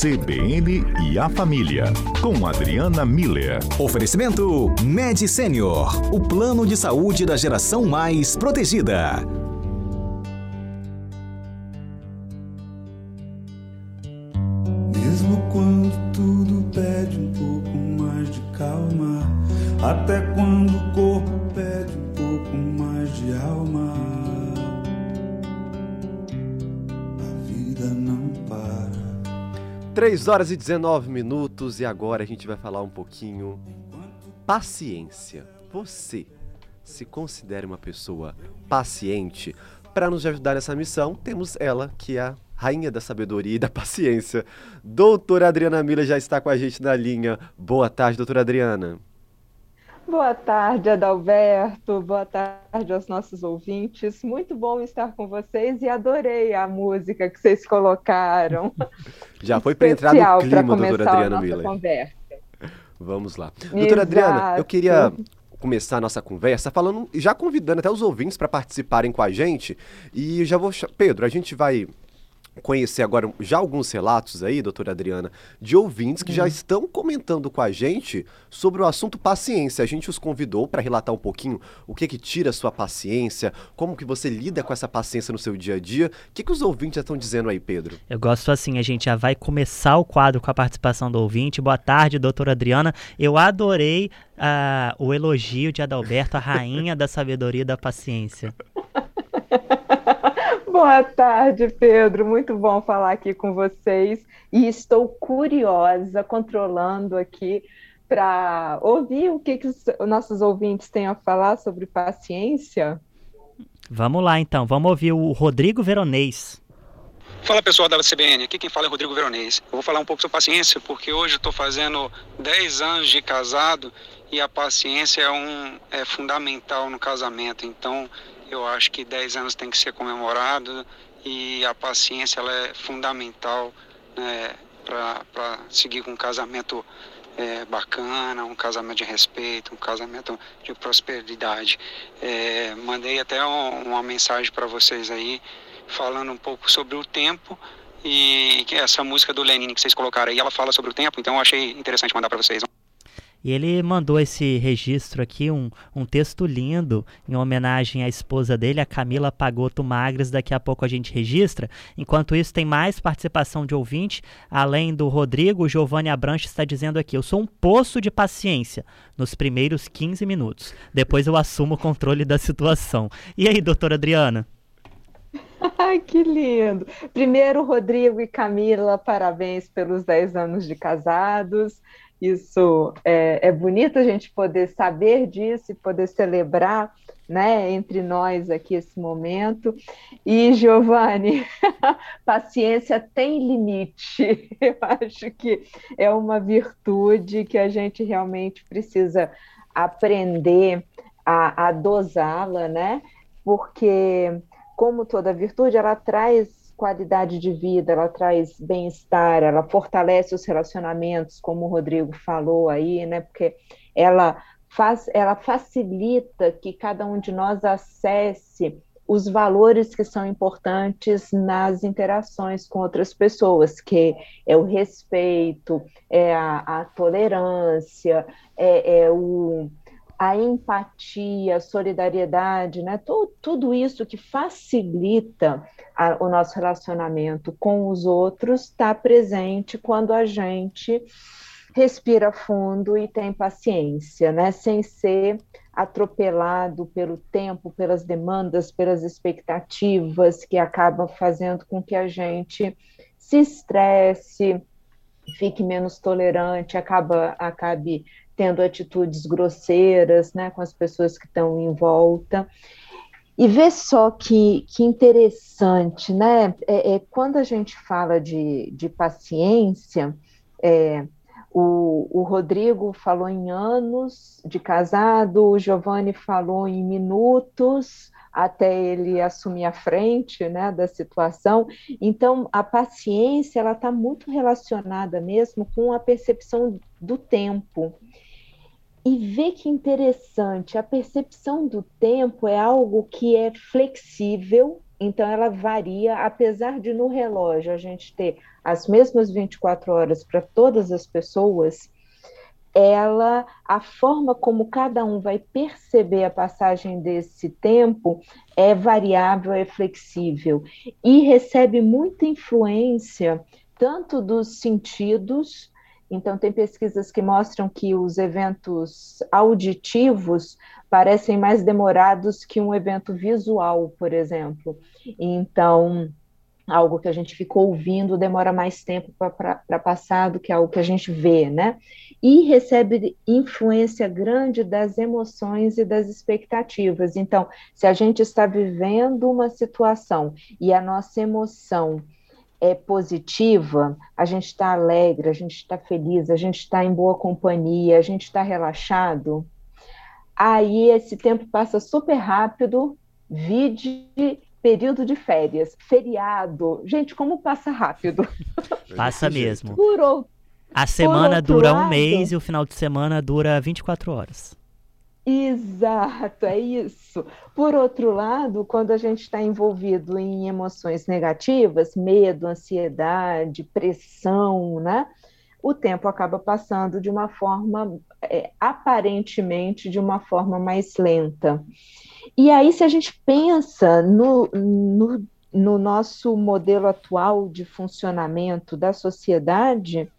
CBN e a Família, com Adriana Miller. Oferecimento Med Senior, o plano de saúde da geração mais protegida. 3 horas e 19 minutos e agora a gente vai falar um pouquinho paciência. Você se considera uma pessoa paciente? Para nos ajudar nessa missão, temos ela, que é a rainha da sabedoria e da paciência. Doutora Adriana Mila já está com a gente na linha. Boa tarde, doutora Adriana. Boa tarde, Adalberto. Boa tarde aos nossos ouvintes. Muito bom estar com vocês e adorei a música que vocês colocaram. Já foi para entrar no clima, doutora Adriana Miller. Conversa. Vamos lá. Doutora Adriana, eu Exato. queria começar a nossa conversa falando, já convidando até os ouvintes para participarem com a gente. E já vou. Pedro, a gente vai conhecer agora já alguns relatos aí, doutora Adriana, de ouvintes que já estão comentando com a gente sobre o assunto paciência. A gente os convidou para relatar um pouquinho o que que tira a sua paciência, como que você lida com essa paciência no seu dia a dia. O que que os ouvintes já estão dizendo aí, Pedro? Eu gosto assim, a gente já vai começar o quadro com a participação do ouvinte. Boa tarde, doutora Adriana. Eu adorei ah, o elogio de Adalberto, a rainha da sabedoria e da paciência. Boa tarde, Pedro. Muito bom falar aqui com vocês. E estou curiosa, controlando aqui, para ouvir o que, que os nossos ouvintes têm a falar sobre paciência. Vamos lá então, vamos ouvir o Rodrigo Veronês. Fala pessoal da CBN, aqui quem fala é Rodrigo Veronês. Eu vou falar um pouco sobre paciência, porque hoje eu estou fazendo 10 anos de casado e a paciência é, um, é fundamental no casamento. Então eu acho que 10 anos tem que ser comemorado e a paciência ela é fundamental né, para seguir com um casamento é, bacana, um casamento de respeito, um casamento de prosperidade. É, mandei até um- uma mensagem para vocês aí falando um pouco sobre o tempo e essa música do Lenin que vocês colocaram aí, ela fala sobre o tempo, então eu achei interessante mandar para vocês. E ele mandou esse registro aqui, um, um texto lindo, em homenagem à esposa dele, a Camila Pagoto Magres. Daqui a pouco a gente registra. Enquanto isso, tem mais participação de ouvinte. Além do Rodrigo, o Giovanni Abranche está dizendo aqui: Eu sou um poço de paciência nos primeiros 15 minutos. Depois eu assumo o controle da situação. E aí, doutora Adriana? Ai, que lindo! Primeiro, Rodrigo e Camila, parabéns pelos 10 anos de casados. Isso é, é bonito a gente poder saber disso e poder celebrar, né, entre nós aqui esse momento. E, Giovanni, paciência tem limite. Eu acho que é uma virtude que a gente realmente precisa aprender a, a dosá-la, né? Porque como toda virtude, ela traz qualidade de vida, ela traz bem-estar, ela fortalece os relacionamentos, como o Rodrigo falou aí, né? Porque ela faz, ela facilita que cada um de nós acesse os valores que são importantes nas interações com outras pessoas, que é o respeito, é a, a tolerância, é, é o a empatia, a solidariedade, né? Tu- tudo isso que facilita a- o nosso relacionamento com os outros está presente quando a gente respira fundo e tem paciência, né? Sem ser atropelado pelo tempo, pelas demandas, pelas expectativas que acabam fazendo com que a gente se estresse, fique menos tolerante, acaba, acabe tendo atitudes grosseiras né, com as pessoas que estão em volta. E vê só que, que interessante, né? É, é, quando a gente fala de, de paciência, é, o, o Rodrigo falou em anos de casado, o Giovanni falou em minutos até ele assumir a frente né, da situação. Então, a paciência ela está muito relacionada mesmo com a percepção do tempo. E vê que interessante, a percepção do tempo é algo que é flexível, então ela varia, apesar de no relógio a gente ter as mesmas 24 horas para todas as pessoas, ela, a forma como cada um vai perceber a passagem desse tempo é variável, é flexível e recebe muita influência tanto dos sentidos, então tem pesquisas que mostram que os eventos auditivos parecem mais demorados que um evento visual, por exemplo. Então, algo que a gente ficou ouvindo demora mais tempo para passar do que algo que a gente vê, né? E recebe influência grande das emoções e das expectativas. Então, se a gente está vivendo uma situação e a nossa emoção é positiva, a gente está alegre, a gente está feliz, a gente está em boa companhia, a gente está relaxado, aí esse tempo passa super rápido, vide período de férias, feriado. Gente, como passa rápido. Passa mesmo. Por outro, a semana dura lado, um mês e o final de semana dura 24 horas. Exato, é isso. Por outro lado, quando a gente está envolvido em emoções negativas, medo, ansiedade, pressão, né? O tempo acaba passando de uma forma, é, aparentemente, de uma forma mais lenta. E aí, se a gente pensa no, no, no nosso modelo atual de funcionamento da sociedade,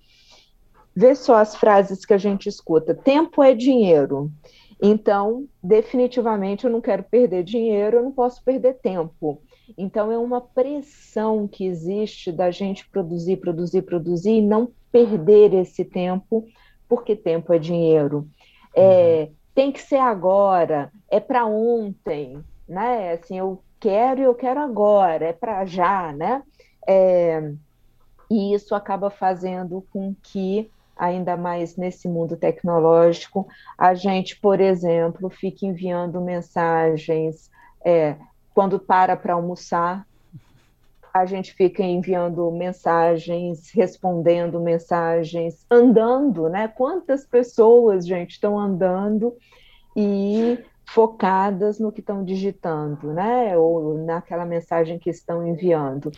vê só as frases que a gente escuta: tempo é dinheiro. Então, definitivamente, eu não quero perder dinheiro, eu não posso perder tempo. Então, é uma pressão que existe da gente produzir, produzir, produzir e não perder esse tempo, porque tempo é dinheiro. É, uhum tem que ser agora, é para ontem, né? Assim, eu quero e eu quero agora, é para já, né? É, e isso acaba fazendo com que, ainda mais nesse mundo tecnológico, a gente, por exemplo, fique enviando mensagens é, quando para para almoçar, a gente fica enviando mensagens, respondendo mensagens, andando, né? Quantas pessoas, gente, estão andando e focadas no que estão digitando, né? Ou naquela mensagem que estão enviando.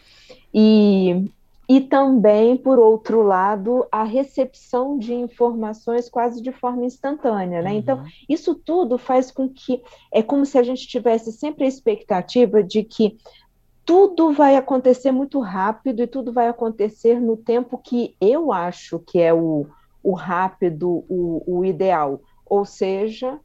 E, e também, por outro lado, a recepção de informações quase de forma instantânea, né? Então, uhum. Então, isso tudo faz com que é como se a gente tivesse sempre a expectativa de que tudo vai acontecer muito rápido e tudo vai acontecer no tempo que eu acho que é o, o rápido, o, o ideal. Ou seja,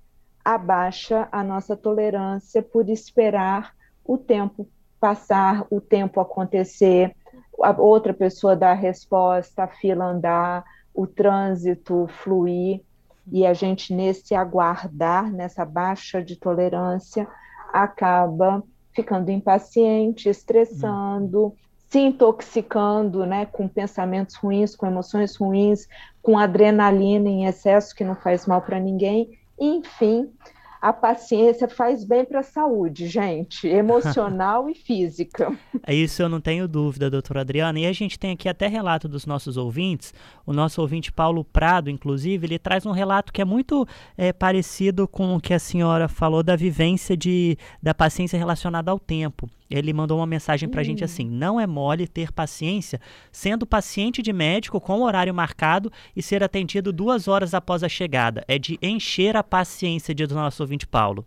abaixa a nossa tolerância por esperar o tempo passar, o tempo acontecer, a outra pessoa dar a resposta, a fila andar, o trânsito fluir, e a gente, nesse aguardar, nessa baixa de tolerância, acaba ficando impaciente, estressando, se intoxicando, né, com pensamentos ruins, com emoções ruins, com adrenalina em excesso que não faz mal para ninguém, enfim, a paciência faz bem para a saúde, gente, emocional e física. É isso, eu não tenho dúvida, doutora Adriana. E a gente tem aqui até relato dos nossos ouvintes. O nosso ouvinte Paulo Prado, inclusive, ele traz um relato que é muito é, parecido com o que a senhora falou da vivência de, da paciência relacionada ao tempo. Ele mandou uma mensagem para a gente hum. assim: não é mole ter paciência sendo paciente de médico com horário marcado e ser atendido duas horas após a chegada. É de encher a paciência, diz o nosso ouvinte Paulo.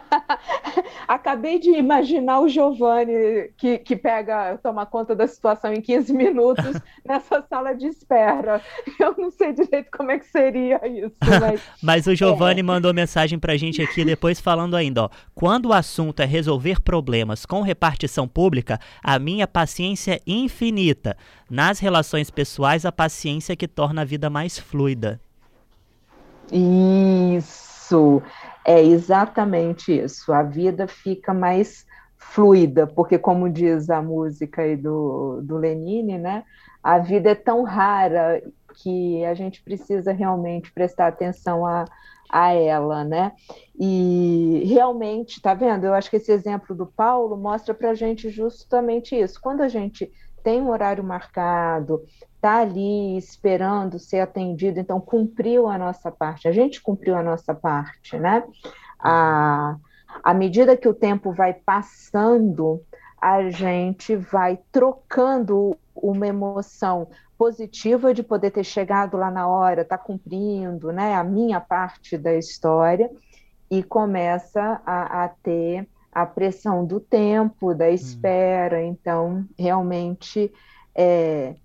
Acabei de imaginar o Giovanni que, que pega, toma conta da situação em 15 minutos nessa sala de espera. Eu não sei direito como é que seria isso. Mas, mas o Giovanni é. mandou mensagem pra gente aqui depois falando ainda, ó. Quando o assunto é resolver problemas com repartição pública, a minha paciência é infinita. Nas relações pessoais, a paciência é que torna a vida mais fluida. Isso. É exatamente isso. A vida fica mais fluida, porque como diz a música aí do, do Lenine, né? A vida é tão rara que a gente precisa realmente prestar atenção a, a ela, né? E realmente, tá vendo? Eu acho que esse exemplo do Paulo mostra para a gente justamente isso. Quando a gente tem um horário marcado, está ali esperando ser atendido, então cumpriu a nossa parte, a gente cumpriu a nossa parte, né? A, à medida que o tempo vai passando, a gente vai trocando uma emoção positiva de poder ter chegado lá na hora, tá cumprindo, né, a minha parte da história e começa a, a ter a pressão do tempo, da hum. espera. Então, realmente, é,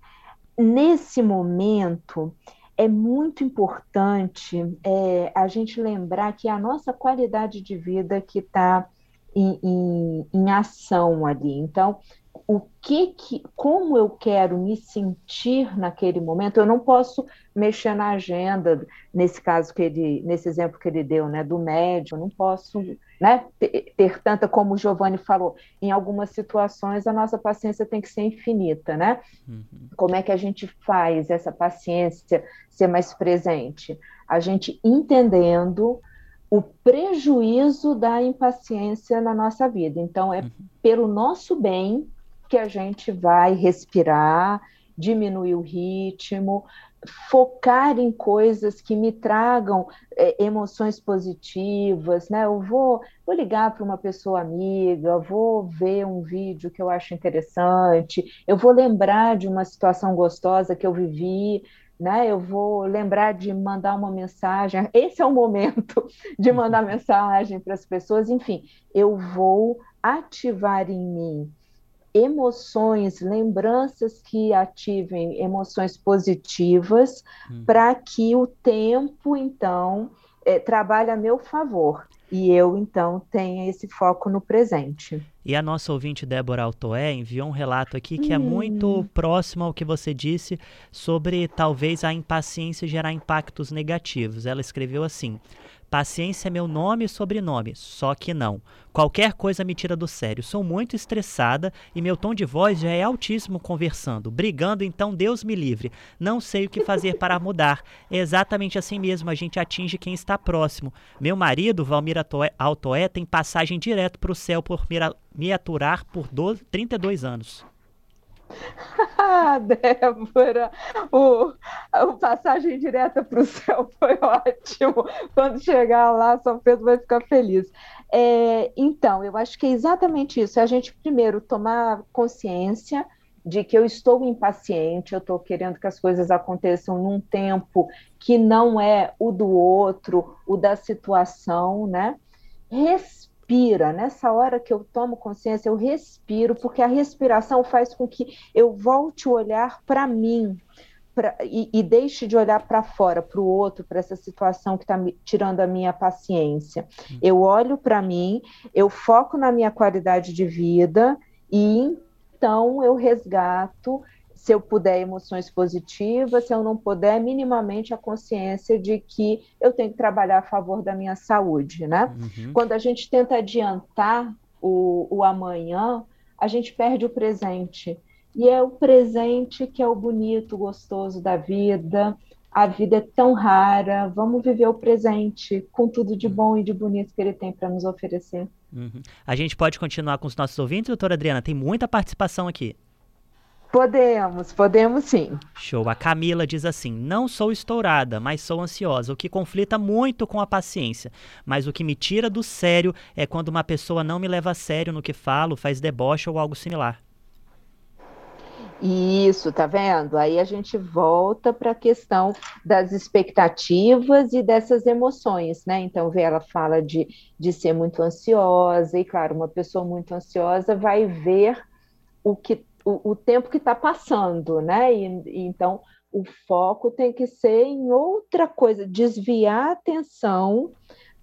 nesse momento, é muito importante é, a gente lembrar que a nossa qualidade de vida que está em, em, em, ação ali. Então, o que, que como eu quero me sentir naquele momento, eu não posso mexer na agenda, nesse caso que ele, nesse exemplo que ele deu, né, do médium, eu não posso né, ter, ter, tanta, como o Giovanni falou, em algumas situações a nossa paciência tem que ser infinita, né? Uhum. Como é que a gente faz essa paciência ser mais presente? A gente entendendo o prejuízo da impaciência na nossa vida. Então, é uhum. pelo nosso bem que a gente vai respirar, diminuir o ritmo, focar em coisas que me tragam é, emoções positivas, né? Eu vou, vou ligar para uma pessoa amiga, vou ver um vídeo que eu acho interessante, eu vou lembrar de uma situação gostosa que eu vivi, né? Eu vou lembrar de mandar uma mensagem. Esse é o momento de mandar mensagem para as pessoas. Enfim, eu vou ativar em mim emoções, lembranças que ativem emoções positivas, hum. para que o tempo, então, é, trabalhe a meu favor e eu, então, tenha esse foco no presente. E a nossa ouvinte Débora Altoé enviou um relato aqui que hum. é muito próximo ao que você disse sobre talvez a impaciência gerar impactos negativos. Ela escreveu assim: Paciência é meu nome e sobrenome, só que não. Qualquer coisa me tira do sério. Sou muito estressada e meu tom de voz já é altíssimo conversando. Brigando, então Deus me livre. Não sei o que fazer para mudar. É exatamente assim mesmo, a gente atinge quem está próximo. Meu marido, Valmir Altoé, tem passagem direto para o céu por me aturar por 12, 32 anos. Ah, Débora, o, o passagem direta para o céu foi ótimo. Quando chegar lá, São Pedro vai ficar feliz. É, então, eu acho que é exatamente isso. É a gente primeiro tomar consciência de que eu estou impaciente, eu estou querendo que as coisas aconteçam num tempo que não é o do outro, o da situação, né? Respira. Nessa hora que eu tomo consciência, eu respiro, porque a respiração faz com que eu volte o olhar para mim. Pra, e, e, deixe de olhar para fora, para o outro, para essa situação que está tirando a minha paciência. Hum. Eu olho para mim, eu foco na minha qualidade de vida e então eu resgato se eu puder emoções positivas, se eu não puder, minimamente a consciência de que eu tenho que trabalhar a favor da minha saúde, né? Uhum. Quando a gente tenta adiantar o, o amanhã, a gente perde o presente. E é o presente que é o bonito, gostoso da vida. A vida é tão rara, vamos viver o presente com tudo de bom e de bonito que ele tem para nos oferecer. Uhum. A gente pode continuar com os nossos ouvintes, doutora Adriana? Tem muita participação aqui. Podemos, podemos sim. Show. A Camila diz assim: Não sou estourada, mas sou ansiosa, o que conflita muito com a paciência. Mas o que me tira do sério é quando uma pessoa não me leva a sério no que falo, faz deboche ou algo similar. Isso, tá vendo? Aí a gente volta para a questão das expectativas e dessas emoções, né? Então, vê, ela fala de, de ser muito ansiosa, e claro, uma pessoa muito ansiosa vai ver o que o, o tempo que está passando, né? E, e, então o foco tem que ser em outra coisa, desviar a atenção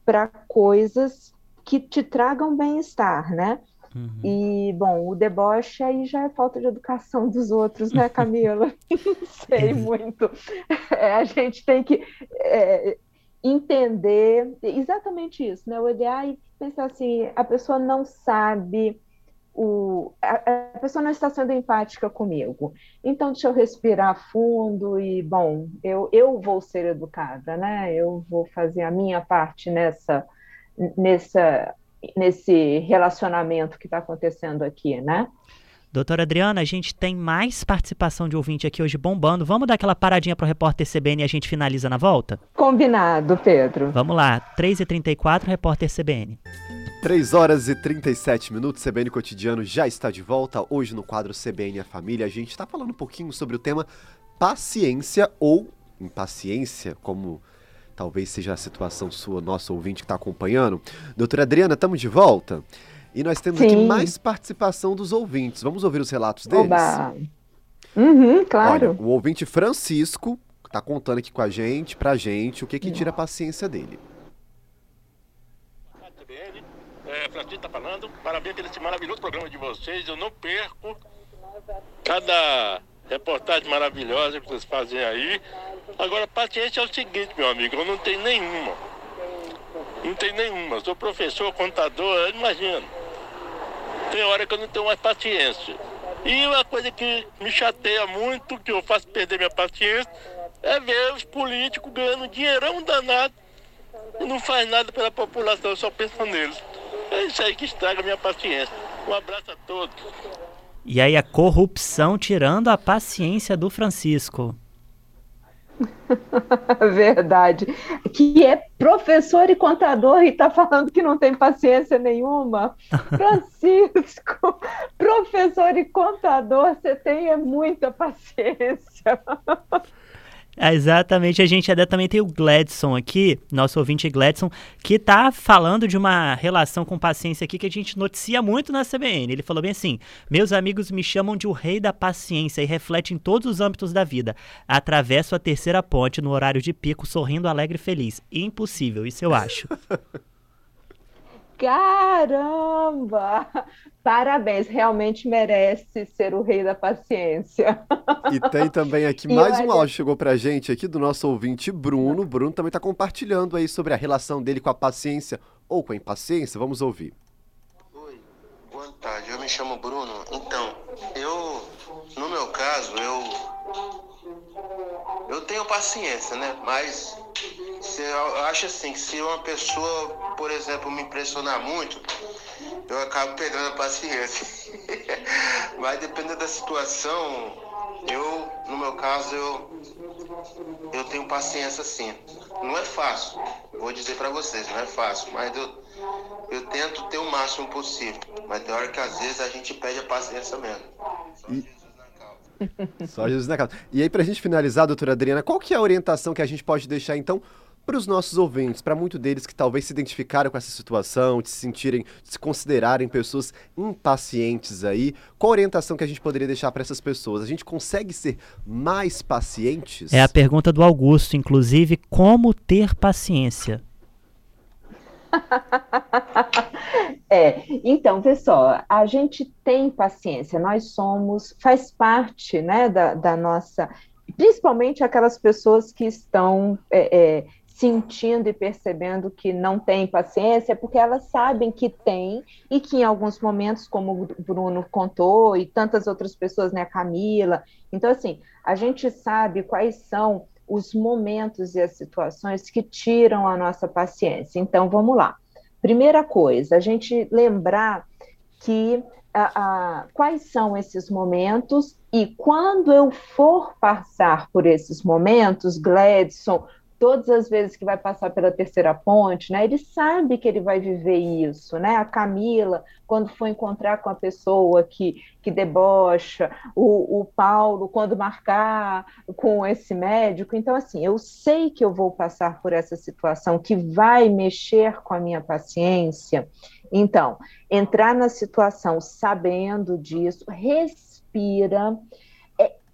para coisas que te tragam bem-estar, né? Uhum. E, bom, o deboche aí já é falta de educação dos outros, né, Camila? Não sei muito. É, a gente tem que é, entender exatamente isso, né? Olhar e pensar assim: a pessoa não sabe o, a, a, pessoa não está sendo empática comigo. Então, deixa eu respirar fundo e, bom, eu, eu vou ser educada, né? Eu vou fazer a minha parte nessa, nessa, nesse relacionamento que está acontecendo aqui, né? Doutora Adriana, a gente tem mais participação de ouvinte aqui hoje bombando. Vamos dar aquela paradinha para o repórter CBN e a gente finaliza na volta? Combinado, Pedro. Vamos lá, 3h34, repórter CBN. 3 horas e 37 minutos, CBN Cotidiano já está de volta. Hoje no quadro CBN a Família, a gente está falando um pouquinho sobre o tema paciência ou impaciência, como talvez seja a situação sua, nosso ouvinte que está acompanhando. Doutora Adriana, estamos de volta? E nós temos Sim. aqui mais participação dos ouvintes. Vamos ouvir os relatos deles? Oba. Uhum, claro. Olha, o ouvinte Francisco está contando aqui com a gente, pra gente, o que que tira a paciência dele. É, Francisco está falando. Parabéns pelo esse maravilhoso programa de vocês. Eu não perco cada reportagem maravilhosa que vocês fazem aí. Agora, paciência é o seguinte, meu amigo, eu não tenho nenhuma. Não tenho nenhuma. Sou professor, contador, imagina. Tem hora que eu não tenho mais paciência. E uma coisa que me chateia muito, que eu faço perder minha paciência, é ver os políticos ganhando dinheirão danado e não faz nada pela população, só pensa neles. É isso aí que estraga a minha paciência. Um abraço a todos. E aí a corrupção tirando a paciência do Francisco. Verdade. Que é professor e contador e está falando que não tem paciência nenhuma. Francisco, professor e contador, você tem é muita paciência. É, exatamente, a gente ainda também tem o Gladson aqui, nosso ouvinte Gladson, que está falando de uma relação com paciência aqui que a gente noticia muito na CBN. Ele falou bem assim: Meus amigos me chamam de o rei da paciência e refletem em todos os âmbitos da vida. Atravesso a terceira ponte no horário de pico, sorrindo alegre e feliz. Impossível, isso eu acho. Caramba! Parabéns, realmente merece ser o rei da paciência. E tem também aqui mais um áudio chegou pra gente aqui do nosso ouvinte Bruno. O Bruno também está compartilhando aí sobre a relação dele com a paciência ou com a impaciência. Vamos ouvir. Oi, boa tarde. Eu me chamo Bruno. Então, eu, no meu caso, eu eu tenho paciência, né? Mas eu acho assim que se uma pessoa, por exemplo, me impressionar muito, eu acabo perdendo a paciência. Mas dependendo da situação, eu, no meu caso, eu, eu tenho paciência sim. Não é fácil, vou dizer para vocês, não é fácil, mas eu, eu tento ter o máximo possível. Mas tem hora que às vezes a gente perde a paciência mesmo. E... Só Jesus na causa. E aí, para a gente finalizar, doutora Adriana, qual que é a orientação que a gente pode deixar, então, para os nossos ouvintes, para muitos deles que talvez se identificaram com essa situação, de se sentirem, de se considerarem pessoas impacientes aí, qual a orientação que a gente poderia deixar para essas pessoas? A gente consegue ser mais pacientes? É a pergunta do Augusto, inclusive, como ter paciência? é, então, pessoal, a gente tem paciência, nós somos, faz parte né, da, da nossa, principalmente aquelas pessoas que estão é, é, sentindo e percebendo que não tem paciência, porque elas sabem que tem e que em alguns momentos, como o Bruno contou, e tantas outras pessoas, né, a Camila. Então, assim, a gente sabe quais são os momentos e as situações que tiram a nossa paciência. Então, vamos lá. Primeira coisa, a gente lembrar que quais são esses momentos e quando eu for passar por esses momentos, Gladson, todas as vezes que vai passar pela terceira ponte, né? Ele sabe que ele vai viver isso, né? A Camila, quando for encontrar com a pessoa que, que debocha, o, o Paulo, quando marcar com esse médico. Então, assim, eu sei que eu vou passar por essa situação que vai mexer com a minha paciência. Então, entrar na situação sabendo disso, respira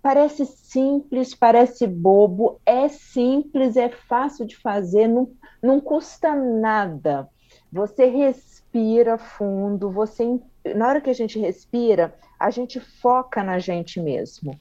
Parece simples, parece bobo, é simples, é fácil de fazer, não, não custa nada. Você respira fundo, você na hora que a gente respira, a gente foca na gente mesmo.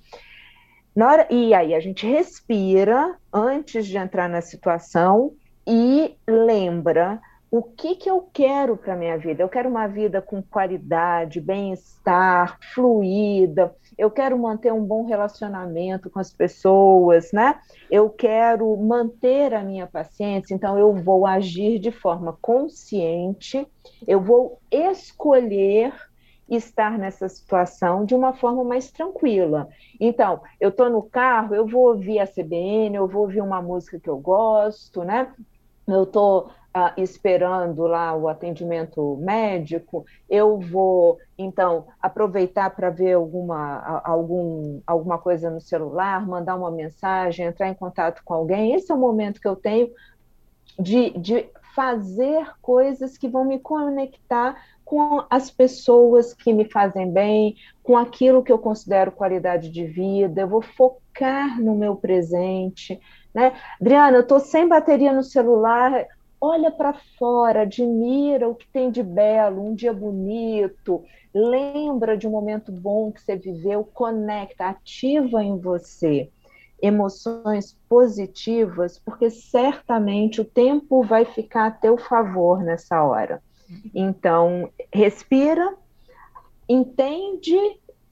Na hora, e aí a gente respira antes de entrar na situação e lembra o que, que eu quero para minha vida. Eu quero uma vida com qualidade, bem-estar, fluida. Eu quero manter um bom relacionamento com as pessoas, né? Eu quero manter a minha paciência, então eu vou agir de forma consciente, eu vou escolher estar nessa situação de uma forma mais tranquila. Então, eu estou no carro, eu vou ouvir a CBN, eu vou ouvir uma música que eu gosto, né? eu estou uh, esperando lá o atendimento médico, eu vou, então, aproveitar para ver alguma, algum, alguma coisa no celular, mandar uma mensagem, entrar em contato com alguém. Esse é o momento que eu tenho de, de fazer coisas que vão me conectar com as pessoas que me fazem bem, com aquilo que eu considero qualidade de vida, eu vou focar no meu presente. Né? Adriana, eu estou sem bateria no celular, olha para fora, admira o que tem de belo, um dia bonito, lembra de um momento bom que você viveu, conecta, ativa em você emoções positivas, porque certamente o tempo vai ficar a teu favor nessa hora. Então, respira, entende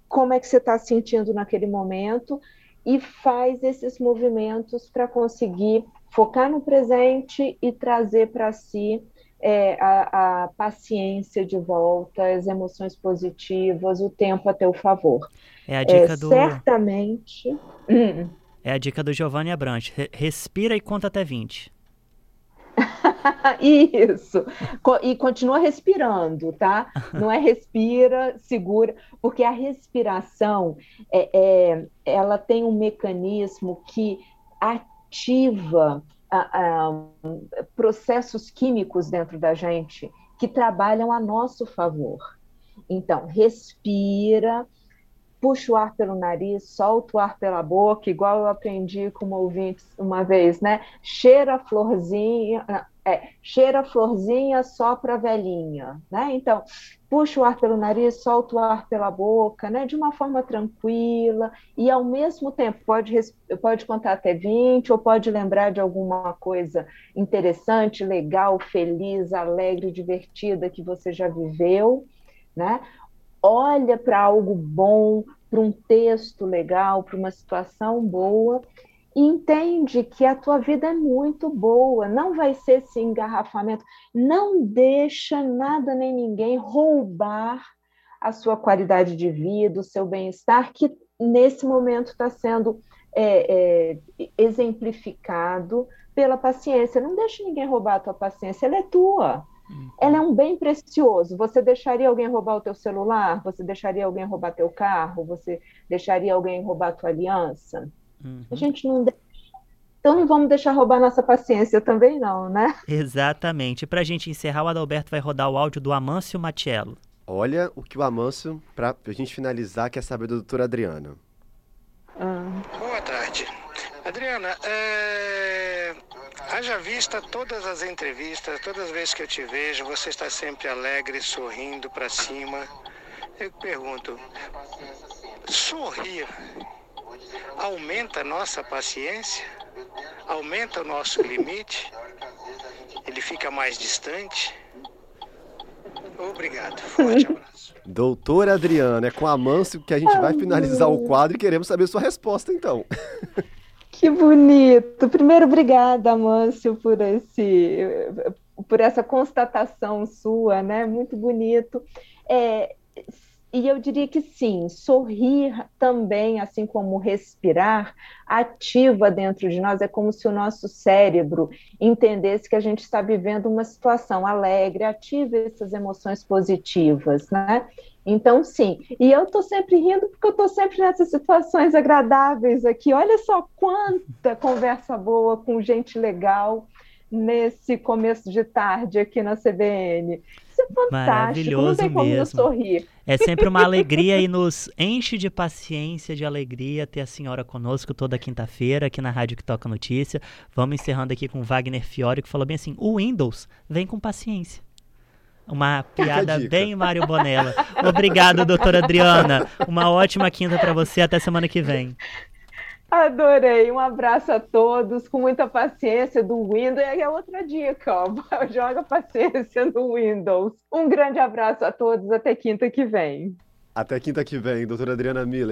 como é que você está sentindo naquele momento e faz esses movimentos para conseguir focar no presente e trazer para si é, a, a, paciência de volta, as emoções positivas, o tempo a teu favor. É a dica é, do. Certamente. Hum. É a dica do Giovanni Abrantes. Respira e conta até 20. Isso. E continua respirando, tá? Não é respira, segura, porque a respiração é, é ela tem um mecanismo que ativa processos químicos dentro da gente que trabalham a nosso favor. Então, respira, puxa o ar pelo nariz, solta o ar pela boca, igual eu aprendi com uma ouvinte uma vez, né? Cheira a florzinha, é, cheira a florzinha só para velhinha, né? Então, puxa o ar pelo nariz, solta o ar pela boca, né? De uma forma tranquila e ao mesmo tempo pode, pode contar até 20 ou pode lembrar de alguma coisa interessante, legal, feliz, alegre, divertida que você já viveu, né? olha para algo bom, para um texto legal, para uma situação boa e entende que a tua vida é muito boa, não vai ser esse engarrafamento, não deixa nada nem ninguém roubar a sua qualidade de vida, o seu bem-estar, que nesse momento está sendo é, é, exemplificado pela paciência. Não deixa ninguém roubar a tua paciência, ela é tua. Uhum. Ela é um bem precioso. Você deixaria alguém roubar o teu celular? Você deixaria alguém roubar teu carro? Você deixaria alguém roubar a tua aliança? Uhum. A gente não deixa. Então não vamos deixar roubar nossa paciência também não, né? Exatamente. Para a gente encerrar, o Adalberto vai rodar o áudio do Amâncio Matiello. Olha o que o Amâncio, para a gente finalizar, quer saber da doutora Adriana. Ah. Boa tarde. Adriana, é... Haja vista todas as entrevistas, todas as vezes que eu te vejo, você está sempre alegre, sorrindo para cima. Eu pergunto, sorrir aumenta a nossa paciência? Aumenta o nosso limite? Ele fica mais distante? Obrigado. Forte abraço. Doutora Adriana, é com a Manso que a gente vai finalizar o quadro e queremos saber sua resposta, então. Que bonito! Primeiro, obrigada, Mâncio, por esse, por essa constatação sua, né? Muito bonito. É, e eu diria que sim, sorrir também, assim como respirar, ativa dentro de nós. É como se o nosso cérebro entendesse que a gente está vivendo uma situação alegre, ativa essas emoções positivas, né? Então, sim. E eu estou sempre rindo porque eu estou sempre nessas situações agradáveis aqui. Olha só quanta conversa boa com gente legal nesse começo de tarde aqui na CBN. Isso é fantástico. Maravilhoso não tem como mesmo. sorrir. É sempre uma alegria e nos enche de paciência, de alegria ter a senhora conosco toda quinta-feira aqui na Rádio que Toca Notícia. Vamos encerrando aqui com Wagner Fiore, que falou bem assim: o Windows vem com paciência. Uma piada bem Mário Bonella. Obrigado, doutora Adriana. Uma ótima quinta para você. Até semana que vem. Adorei. Um abraço a todos, com muita paciência do Windows. E a outra dica, ó, joga paciência no Windows. Um grande abraço a todos, até quinta que vem. Até quinta que vem, doutora Adriana Miller.